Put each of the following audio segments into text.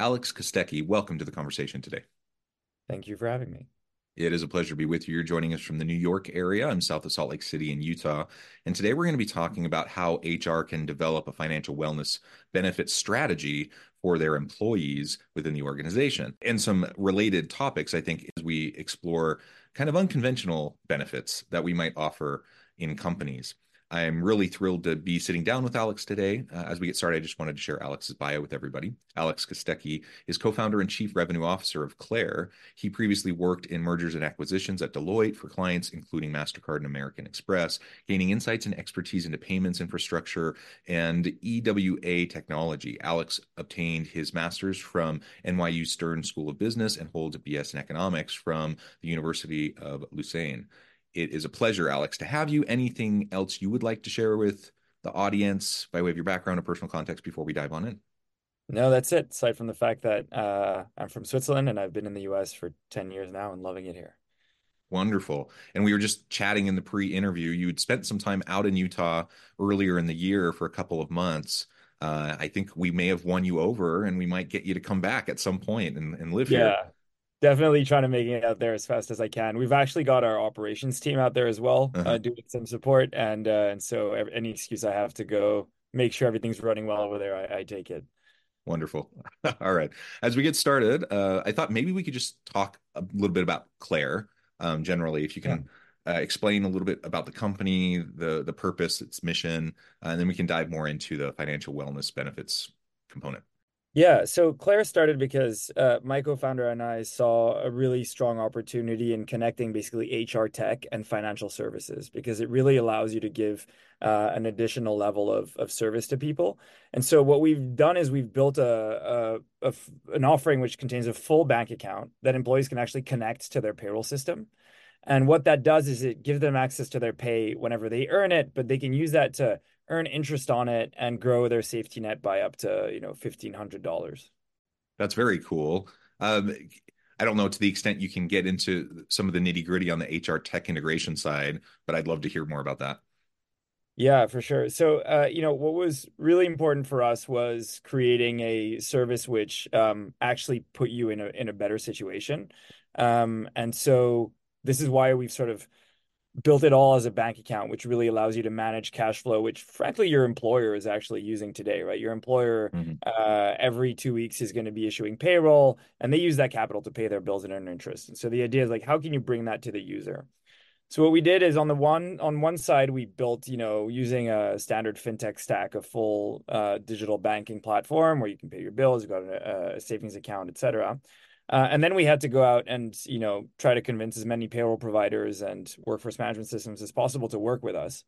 Alex Kostecki, welcome to the conversation today. Thank you for having me. It is a pleasure to be with you. You're joining us from the New York area. I'm south of Salt Lake City in Utah. And today we're going to be talking about how HR can develop a financial wellness benefit strategy for their employees within the organization. And some related topics, I think, as we explore kind of unconventional benefits that we might offer in companies. I'm really thrilled to be sitting down with Alex today. Uh, as we get started, I just wanted to share Alex's bio with everybody. Alex Kostecki is co-founder and chief revenue officer of Clair. He previously worked in mergers and acquisitions at Deloitte for clients including MasterCard and American Express, gaining insights and expertise into payments infrastructure and EWA technology. Alex obtained his master's from NYU Stern School of Business and holds a BS in economics from the University of Lausanne. It is a pleasure, Alex, to have you. Anything else you would like to share with the audience by way of your background or personal context before we dive on in? No, that's it. Aside from the fact that uh, I'm from Switzerland and I've been in the US for 10 years now and loving it here. Wonderful. And we were just chatting in the pre interview. You had spent some time out in Utah earlier in the year for a couple of months. Uh, I think we may have won you over and we might get you to come back at some point and, and live yeah. here definitely trying to make it out there as fast as I can. We've actually got our operations team out there as well, uh-huh. uh, doing some support, and uh, and so any excuse I have to go make sure everything's running well over there, I, I take it. Wonderful. All right. As we get started, uh, I thought maybe we could just talk a little bit about Clair Um, generally, if you can yeah. uh, explain a little bit about the company, the the purpose, its mission, uh, and then we can dive more into the financial wellness benefits component. Yeah, so Clair started because uh, my co-founder and I saw a really strong opportunity in connecting basically HR tech and financial services because it really allows you to give uh, an additional level of, of service to people. And so what we've done is we've built a, a, a an offering which contains a full bank account that employees can actually connect to their payroll system. And what that does is it gives them access to their pay whenever they earn it, but they can use that to earn interest on it and grow their safety net by up to you know fifteen hundred dollars. That's very cool. Um, I don't know to the extent you can get into some of the nitty gritty on the HR tech integration side, but I'd love to hear more about that. Yeah, for sure. So, uh, you know, what was really important for us was creating a service which um, actually put you in a in a better situation, um, and so this is why we've sort of built it all as a bank account, which really allows you to manage cash flow, which frankly your employer is actually using today, right? Your employer mm-hmm. uh, every two weeks is going to be issuing payroll, and they use that capital to pay their bills and earn interest. And so the idea is like, how can you bring that to the user? So what we did is on the one on one side we built you know using a standard fintech stack, a full uh, digital banking platform where you can pay your bills, you've got a, a savings account, etc. Uh, and then we had to go out and you know try to convince as many payroll providers and workforce management systems as possible to work with us.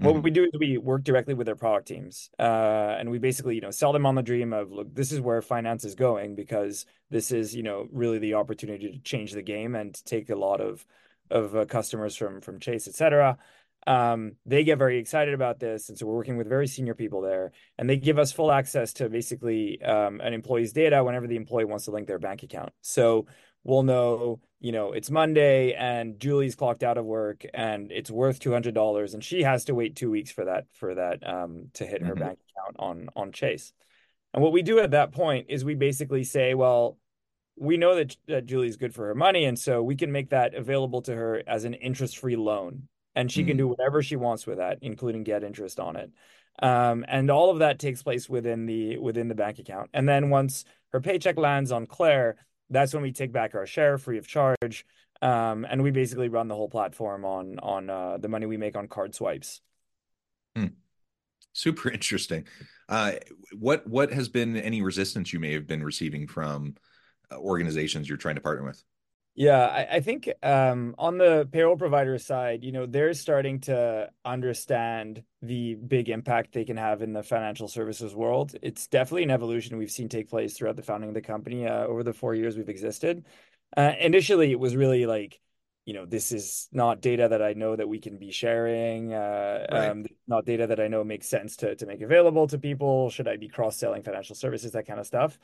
Mm-hmm. What we do is we work directly with their product teams, uh, and we basically you know sell them on the dream of look, this is where finance is going because this is you know really the opportunity to change the game and take a lot of of uh, customers from from Chase, et cetera um, they get very excited about this. And so we're working with very senior people there, and they give us full access to basically um, an employee's data whenever the employee wants to link their bank account. So we'll know, you know, it's Monday and Julie's clocked out of work and it's worth two hundred dollars, and she has to wait two weeks for that for that um, to hit her mm-hmm. bank account on on Chase. And what we do at that point is we basically say, well, we know that, that Julie's good for her money, and so we can make that available to her as an interest-free loan and she mm-hmm. can do whatever she wants with that, including get interest on it. Um, and all of that takes place within the within the bank account. And then once her paycheck lands on Clair, that's when we take back our share free of charge, um, and we basically run the whole platform on on uh, the money we make on card swipes. Hmm. Super interesting. Uh, what what has been any resistance you may have been receiving from uh, organizations you're trying to partner with? Yeah, I, I think um, on the payroll provider side, you know, they're starting to understand the big impact they can have in the financial services world. It's definitely an evolution we've seen take place throughout the founding of the company uh, over the four years we've existed. Uh, initially, it was really like, you know, this is not data that I know that we can be sharing. Uh, Right. um, not data that I know makes sense to to make available to people. Should I be cross-selling financial services, that kind of stuff.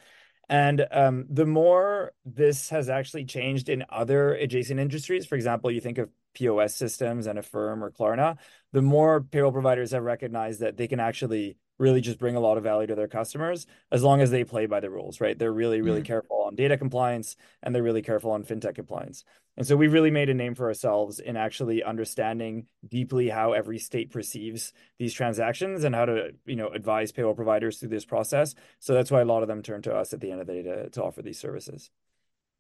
And um, the more this has actually changed in other adjacent industries, for example, you think of POS systems and Affirm or Klarna, the more payroll providers have recognized that they can actually really just bring a lot of value to their customers as long as they play by the rules, right? They're really, really Mm, careful on data compliance and they're really careful on fintech compliance. And so we've really made a name for ourselves in actually understanding deeply how every state perceives these transactions and how to, you know, advise payroll providers through this process. So that's why a lot of them turn to us at the end of the day to, to offer these services.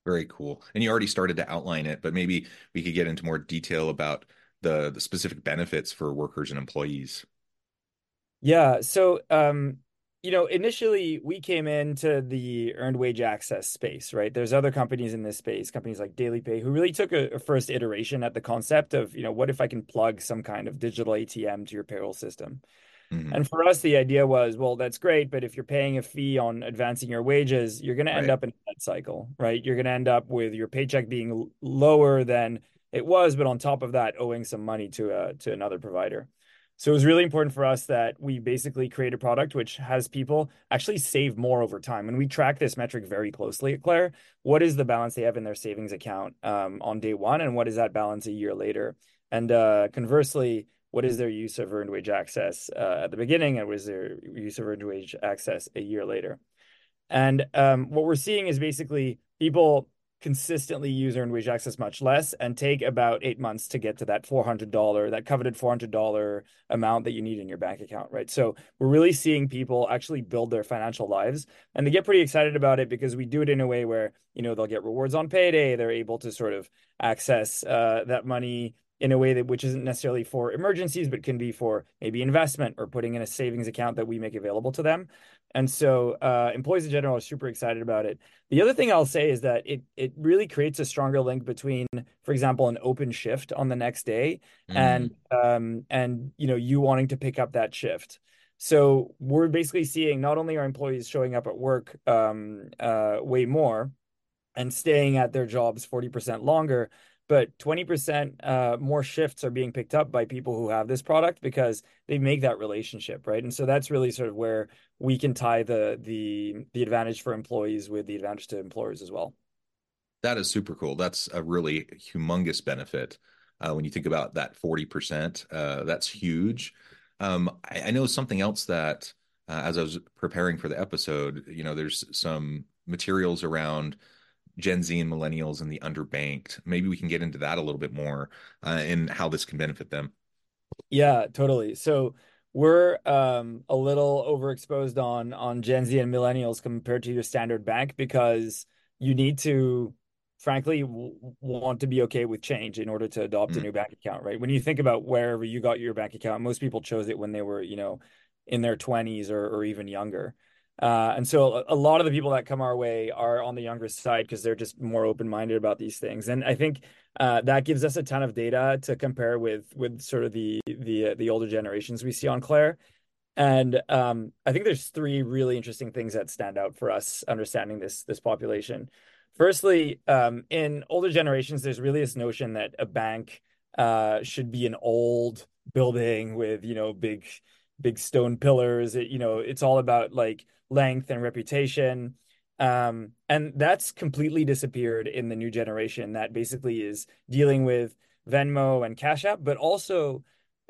very cool. And you already started to outline it, but maybe we could get into more detail about the the specific benefits for workers and employees. Yeah. So, um, you know, initially we came into the earned wage access space, right? There's other companies in this space, companies like DailyPay, who really took a, a first iteration at the concept of, you know, what if I can plug some kind of digital ATM to your payroll system? hmm And for us, the idea was, well, that's great, but if you're paying a fee on advancing your wages, you're going to end up in a debt cycle, right? You're going to end up with your paycheck being l- lower than it was, but on top of that, owing some money to a to another provider. So it was really important for us that we basically create a product which has people actually save more over time. And we track this metric very closely at Clair. What is the balance they have in their savings account um, on day one, and what is that balance a year later? And uh, conversely, what is their use of earned wage access uh, at the beginning, and what is their use of earned wage access a year later? And um, what we're seeing is basically people consistently use earned wage access much less and take about eight months to get to that $400, that coveted $400 amount that you need in your bank account, right? So we're really seeing people actually build their financial lives and they get pretty excited about it because we do it in a way where, you know, they'll get rewards on payday. They're able to sort of access uh, that money in a way that which isn't necessarily for emergencies, but can be for maybe investment or putting in a savings account that we make available to them. And so uh, employees in general are super excited about it. The other thing I'll say is that it it really creates a stronger link between, for example, an open shift on the next day and Mm, um and you know you wanting to pick up that shift. So we're basically seeing not only are employees showing up at work um uh way more and staying at their jobs 40% longer, but 20% uh, more shifts are being picked up by people who have this product because they make that relationship, right? And so that's really sort of where we can tie the the the advantage for employees with the advantage to employers as well. that is super cool. That's a really humongous benefit. Uh, when you think about that 40%, uh, that's huge. Um, I, I know something else that, uh, as I was preparing for the episode, you know, there's some materials around Gen Z and millennials and the underbanked. Maybe we can get into that a little bit more, uh, and how this can benefit them. Yeah, totally. So we're um, a little overexposed on on Gen Z and millennials compared to your standard bank because you need to, frankly, w want to be okay with change in order to adopt a Mm, new bank account, right? When you think about wherever you got your bank account, most people chose it when they were, you know, in their 20s or, or even younger. Uh, and so a, a lot of the people that come our way are on the younger side because they're just more open-minded about these things. And I think uh, that gives us a ton of data to compare with with sort of the the uh, the older generations we see on Clair. And um, I think there's three really interesting things that stand out for us understanding this this population. Firstly, um, in older generations, there's really this notion that a bank uh, should be an old building with, you know, big big stone pillars. It, you know, it's all about like length and reputation. Um, and that's completely disappeared in the new generation that basically is dealing with Venmo and Cash App, but also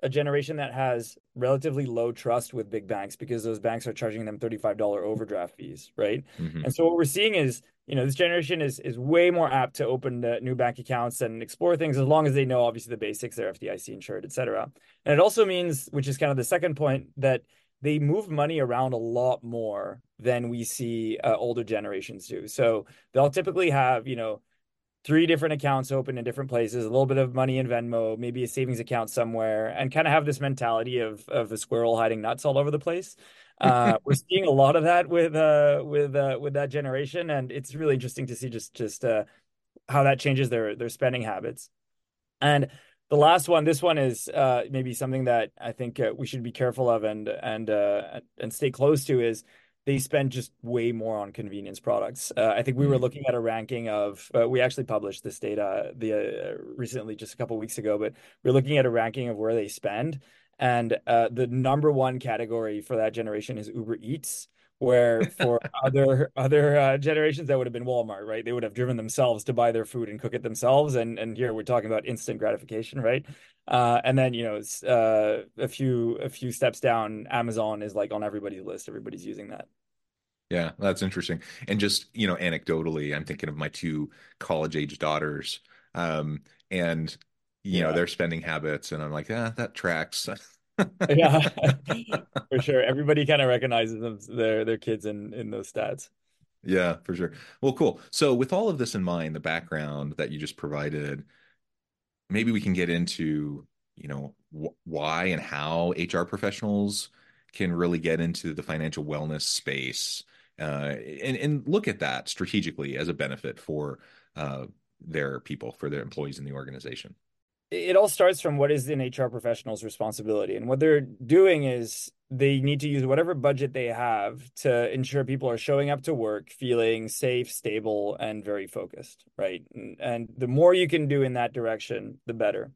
a generation that has relatively low trust with big banks because those banks are charging them $35 overdraft fees, right? mhm. And so what we're seeing is, you know, this generation is is way more apt to open the new bank accounts and explore things as long as they know obviously the basics, they're FDIC insured, et cetera. And it also means, which is kind of the second point, that they move money around a lot more than we see uh, older generations do. So they'll typically have, you know, three different accounts open in different places, a little bit of money in Venmo, maybe a savings account somewhere, and kind of have this mentality of of the squirrel hiding nuts all over the place. Uh, we're seeing a lot of that with uh, with uh, with that generation, and it's really interesting to see just just uh, how that changes their their spending habits. And the last one, this one is uh, maybe something that I think uh, we should be careful of and and uh, and stay close to is they spend just way more on convenience products. Uh, I think we were mm-hmm. looking at a ranking of uh, we actually published this data the uh, recently just a couple weeks ago, but we're looking at a ranking of where they spend, and uh, the number one category for that generation is Uber Eats. Where for other other uh, generations that would have been Walmart, right? They would have driven themselves to buy their food and cook it themselves, and and here we're talking about instant gratification, right? Uh, and then you know uh, a few a few steps down, Amazon is like on everybody's list. Everybody's using that. Yeah, that's interesting. And just you know, anecdotally, I'm thinking of my two college age daughters, um, and you yeah. know their spending habits, and I'm like, ah, that tracks. yeah, for sure. Everybody kind of recognizes them, their their kids in in those stats. Yeah, for sure. Well, cool. So, with all of this in mind, the background that you just provided, maybe we can get into you know wh- why and how HR professionals can really get into the financial wellness space uh, and and look at that strategically as a benefit for uh, their people, for their employees in the organization. It all starts from what is an HR professional's responsibility, and what they're doing is they need to use whatever budget they have to ensure people are showing up to work feeling safe, stable, and very focused, right? And, and the more you can do in that direction, the better.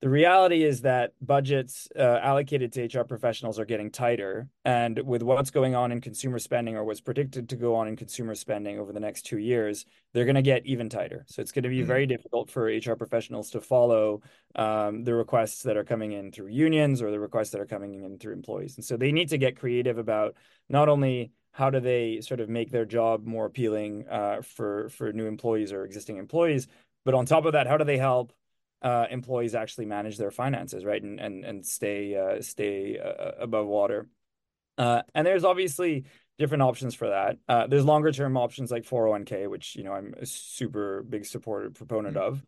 The reality is that budgets uh, allocated to HR professionals are getting tighter. And with what's going on in consumer spending or what's predicted to go on in consumer spending over the next two years, they're going to get even tighter. So it's going to be mm-hmm. very difficult for HR professionals to follow um, the requests that are coming in through unions or the requests that are coming in through employees. And so they need to get creative about not only how do they sort of make their job more appealing uh, for for new employees or existing employees, but on top of that, how do they help uh, employees actually manage their finances, right, and and and stay uh, stay uh, above water. Uh, and there's obviously different options for that. Uh, there's longer term options like 401k, which you know I'm a super big supporter proponent mm-hmm.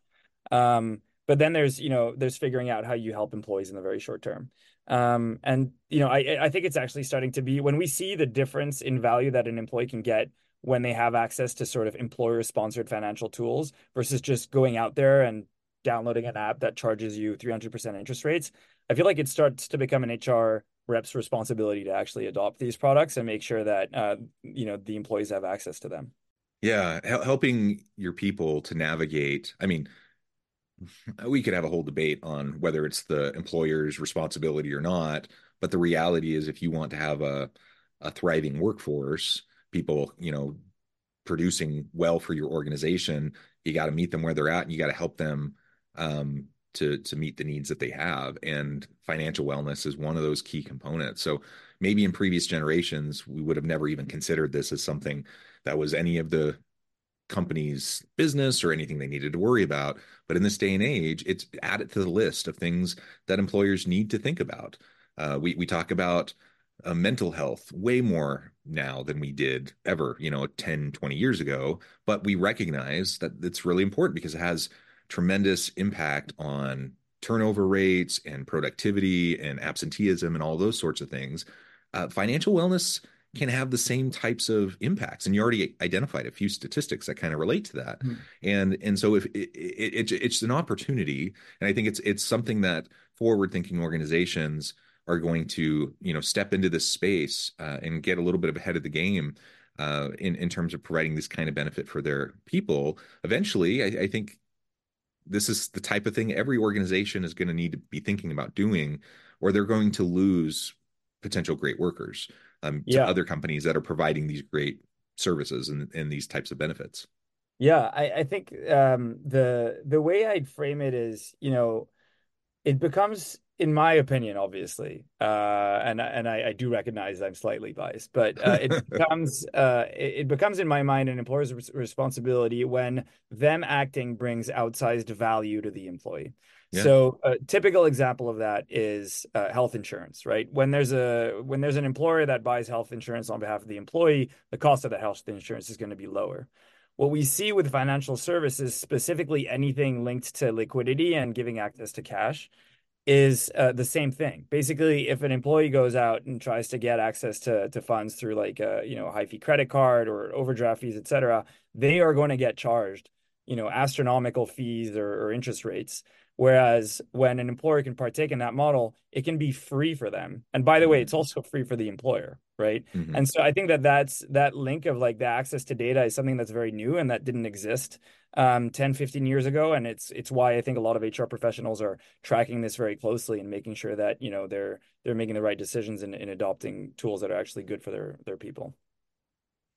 of. Um, but then there's you know there's figuring out how you help employees in the very short term. Um, and you know I I think it's actually starting to be when we see the difference in value that an employee can get when they have access to sort of employer sponsored financial tools versus just going out there and downloading an app that charges you 300% interest rates, I feel like it starts to become an HR rep's responsibility to actually adopt these products and make sure that uh, you know the employees have access to them. Yeah, helping your people to navigate. I mean, we could have a whole debate on whether it's the employer's responsibility or not, but the reality is if you want to have a a thriving workforce, people, you know, producing well for your organization, you got to meet them where they're at and you got to help them um, to to meet the needs that they have. And financial wellness is one of those key components. So maybe in previous generations, we would have never even considered this as something that was any of the company's business or anything they needed to worry about. But in this day and age, it's added to the list of things that employers need to think about. Uh, we we talk about uh, mental health way more now than we did ever, you know, 10, 20 years ago. But we recognize that it's really important because it has tremendous impact on turnover rates and productivity and absenteeism and all those sorts of things. Uh, financial wellness can have the same types of impacts and you already identified a few statistics that kind of relate to that mm-hmm. and and so if it, it, it, it's an opportunity and i think it's it's something that forward thinking organizations are going to you know step into this space uh, and get a little bit of ahead of the game uh, in in terms of providing this kind of benefit for their people eventually I, I think this is the type of thing every organization is going to need to be thinking about doing, or they're going to lose potential great workers um, to yeah. other companies that are providing these great services and, and these types of benefits. Yeah, I, I think um, the the way I'd frame it is, you know, it becomes in my opinion, obviously, uh, and and I, I, do recognize I'm slightly biased, but uh, it becomes uh, it, becomes in my mind an employer's responsibility when them acting brings outsized value to the employee. Yeah. So a typical example of that is uh, health insurance, right? When there's a when there's an employer that buys health insurance on behalf of the employee, the cost of the health insurance is going to be lower what we see with financial services, specifically anything linked to liquidity and giving access to cash, is uh, the same thing. Basically, if an employee goes out and tries to get access to, to funds through like a you know high fee credit card or overdraft fees, et cetera, they are going to get charged you know astronomical fees or, or interest rates. Whereas when an employer can partake in that model, it can be free for them. And by the way, it's Mm-hmm. also free for the employer, right? hmm And so I think that that's that link of like the access to data is something that's very new and that didn't exist um 10, 15 years ago. And it's it's why I think a lot of HR professionals are tracking this very closely and making sure that, you know, they're they're making the right decisions in, in adopting tools that are actually good for their their people.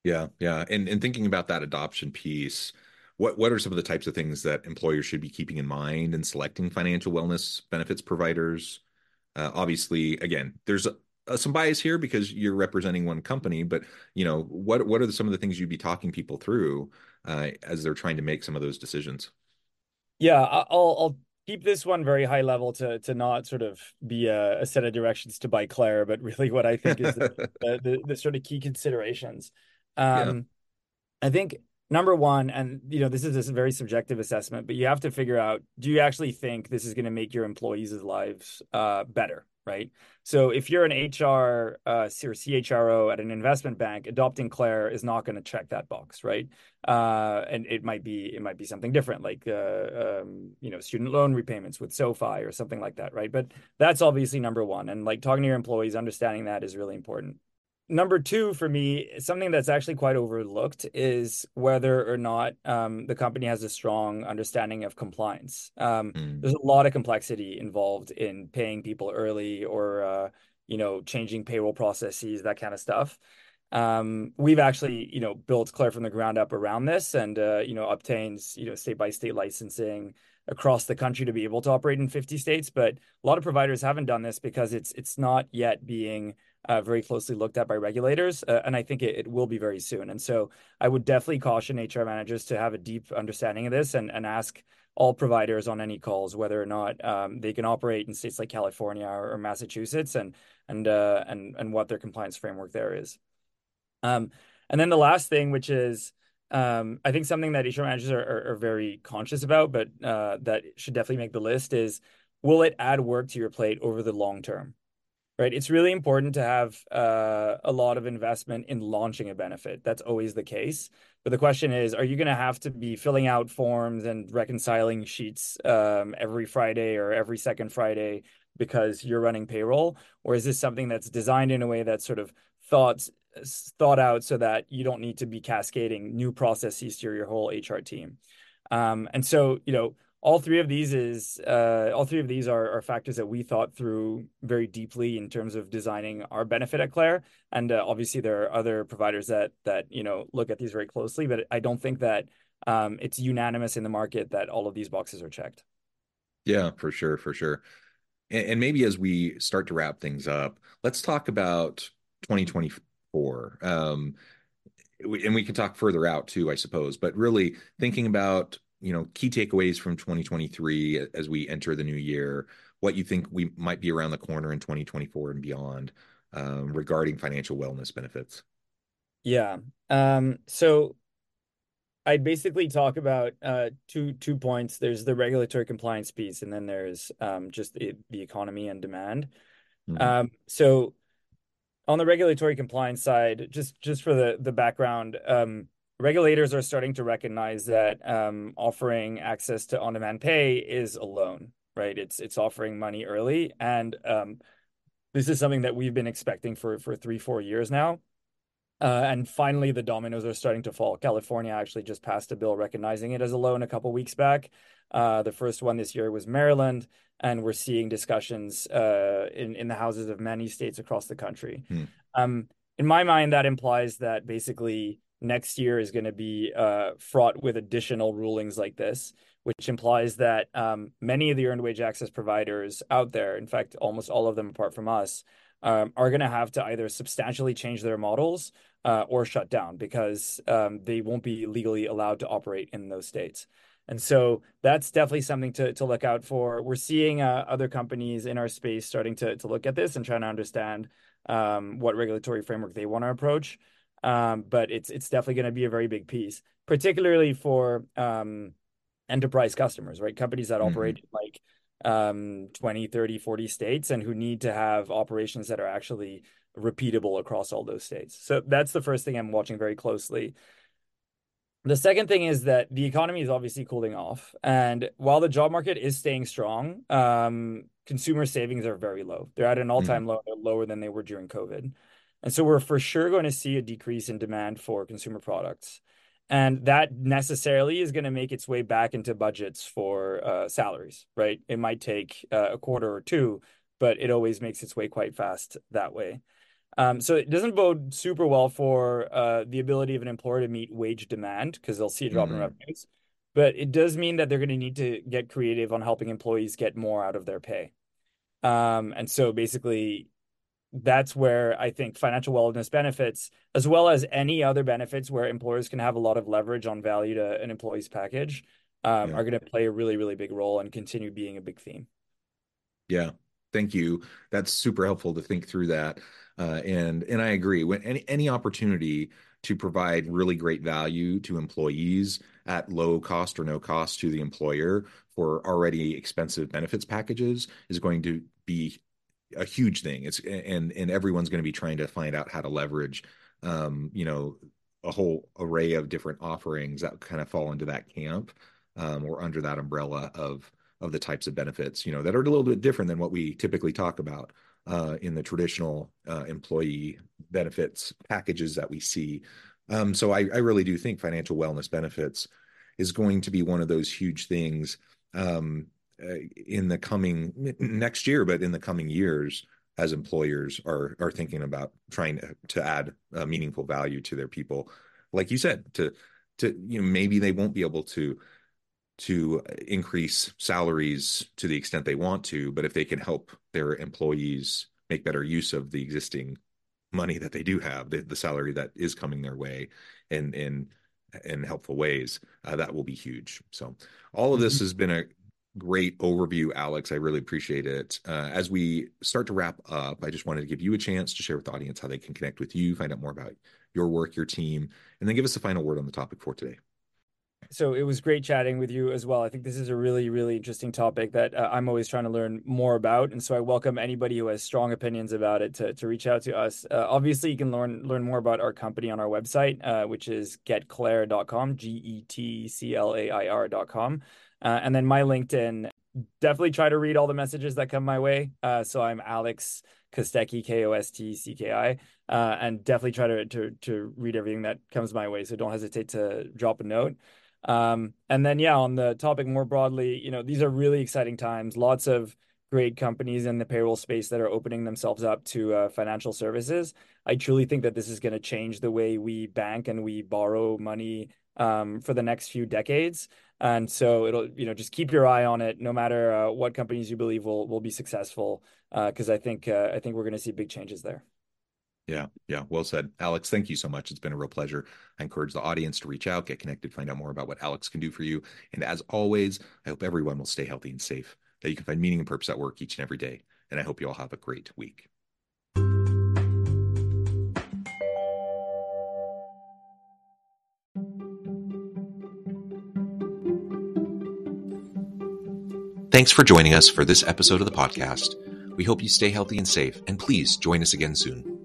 Yeah, yeah. And and thinking about that adoption piece, what what are some of the types of things that employers should be keeping in mind in selecting financial wellness benefits providers? Uh, obviously, again, there's a, some bias here because you're representing one company, but you know, what what are the, some of the things you'd be talking people through uh, as they're trying to make some of those decisions? Yeah, I'll I'll keep this one very high level to to not sort of be a, a set of directions to buy Clair, but really what I think is the the, the, the sort of key considerations. Yeah. Um, I think number one, and you know, this is a very subjective assessment, but you have to figure out, do you actually think this is going to make your employees' lives uh, better, right? So if you're an HR uh, or CHRO at an investment bank, adopting Clair is not going to check that box, right? Uh, and it might be it might be something different, like uh, um, you know, student loan repayments with SoFi or something like that, right? But that's obviously number one, and like talking to your employees, understanding that is really important number two for me, something that's actually quite overlooked is whether or not um, the company has a strong understanding of compliance. Um, Mm. there's a lot of complexity involved in paying people early or uh, you know changing payroll processes, that kind of stuff. Um, we've actually you know built Clair from the ground up around this, and uh, you know obtains you know state by state licensing across the country to be able to operate in 50 states. But a lot of providers haven't done this because it's it's not yet being uh, very closely looked at by regulators, uh, and I think it, it will be very soon. And so I would definitely caution HR managers to have a deep understanding of this and, and ask all providers on any calls whether or not um, they can operate in states like California or, or Massachusetts and and uh, and and what their compliance framework there is. Um, and then the last thing, which is um, I think something that HR managers are, are, are very conscious about, but uh, that should definitely make the list is will it add work to your plate over the long term? Right? It's really important to have uh, a lot of investment in launching a benefit. That's always the case. But the question is, are you going to have to be filling out forms and reconciling sheets um, every Friday or every second Friday because you're running payroll? Or is this something that's designed in a way that's sort of thought thought out so that you don't need to be cascading new processes to your whole HR team? Um, and so, you know, all three of these is uh, all three of these are, are factors that we thought through very deeply in terms of designing our benefit at Clair. And uh, obviously, there are other providers that that you know look at these very closely, but I don't think that um, it's unanimous in the market that all of these boxes are checked. Yeah, for sure, for sure. And, and maybe as we start to wrap things up, let's talk about 2024. Um, and we can talk further out too, I suppose. But really thinking about you know key takeaways from 2023 as we enter the new year what you think we might be around the corner in 2024 and beyond um, regarding financial wellness benefits? Yeah um, so i basically talk about uh, two two points. There's the regulatory compliance piece and then there's um, just the, the economy and demand. Mm-hmm. um, so on the regulatory compliance side just just for the the background um, regulators are starting to recognize that um, offering access to on-demand pay is a loan, right? It's it's offering money early, and um, this is something that we've been expecting for for three four years now. Uh, and finally, the dominoes are starting to fall. California actually just passed a bill recognizing it as a loan a couple weeks back. Uh, the first one this year was Maryland, and we're seeing discussions uh, in in the houses of many states across the country. Hmm. Um, in my mind, that implies that basically next year is going to be uh, fraught with additional rulings like this, which implies that um, many of the earned wage access providers out there, in fact, almost all of them apart from us, um, are going to have to either substantially change their models uh, or shut down because um, they won't be legally allowed to operate in those states. And so that's definitely something to, to look out for. We're seeing uh, other companies in our space starting to, to look at this and trying to understand um, what regulatory framework they want to approach. Um, but it's it's definitely going to be a very big piece, particularly for um, enterprise customers, right? Companies that mm-hmm. operate like um, 20, 30, 40 states and who need to have operations that are actually repeatable across all those states. So that's the first thing I'm watching very closely. The second thing is that the economy is obviously cooling off. And while the job market is staying strong, um, consumer savings are very low. They're at an all time mm. low, lower than they were during COVID. And so we're for sure going to see a decrease in demand for consumer products. And that necessarily is going to make its way back into budgets for uh, salaries, right? It might take uh, a quarter or two, but it always makes its way quite fast that way. Um, so it doesn't bode super well for uh, the ability of an employer to meet wage demand because they'll see a drop mm-hmm. in revenues. But it does mean that they're going to need to get creative on helping employees get more out of their pay. Um, and so basically, that's where I think financial wellness benefits, as well as any other benefits where employers can have a lot of leverage on value to an employee's package, um, yeah. are going to play a really, really big role and continue being a big theme. Yeah, thank you. That's super helpful to think through that. Uh, and and I agree. When any any opportunity to provide really great value to employees at low cost or no cost to the employer for already expensive benefits packages is going to be a huge thing. It's and and everyone's going to be trying to find out how to leverage, um, you know, a whole array of different offerings that kind of fall into that camp um, or under that umbrella of of the types of benefits, you know, that are a little bit different than what we typically talk about uh, in the traditional uh, employee benefits packages that we see. Um, so I, I really do think financial wellness benefits is going to be one of those huge things um, in the coming next year, but in the coming years, as employers are are thinking about trying to, to add meaningful value to their people, like you said, to to you know maybe they won't be able to to increase salaries to the extent they want to, but if they can help their employees make better use of the existing money that they do have, the, the salary that is coming their way, in in in helpful ways, uh, that will be huge. So all of this mm-hmm. has been a great overview, Alex. I really appreciate it. Uh, as we start to wrap up, I just wanted to give you a chance to share with the audience how they can connect with you, find out more about your work, your team, and then give us a final word on the topic for today. So it was great chatting with you as well. I think this is a really, really interesting topic that uh, I'm always trying to learn more about, and so I welcome anybody who has strong opinions about it to, to reach out to us. Uh, obviously, you can learn learn more about our company on our website, uh, which is getclair.com, G E T C L A I R.com. Uh, and then my LinkedIn, definitely try to read all the messages that come my way. Uh, so I'm Alex Kostecki, K O S T C K I, uh, and definitely try to, to to read everything that comes my way. So don't hesitate to drop a note. Um, and then yeah, on the topic more broadly, you know, these are really exciting times. Lots of great companies in the payroll space that are opening themselves up to uh, financial services. I truly think that this is going to change the way we bank and we borrow money um, for the next few decades. And so it'll, you know, just keep your eye on it, no matter uh, what companies you believe will will be successful, because uh, I think uh, I think we're going to see big changes there. Yeah, yeah, well said, Alex. Thank you so much. It's been a real pleasure. I encourage the audience to reach out, get connected, find out more about what Alex can do for you. And as always, I hope everyone will stay healthy and safe, that you can find meaning and purpose at work each and every day. And I hope you all have a great week. Thanks for joining us for this episode of the podcast. We hope you stay healthy and safe, and please join us again soon.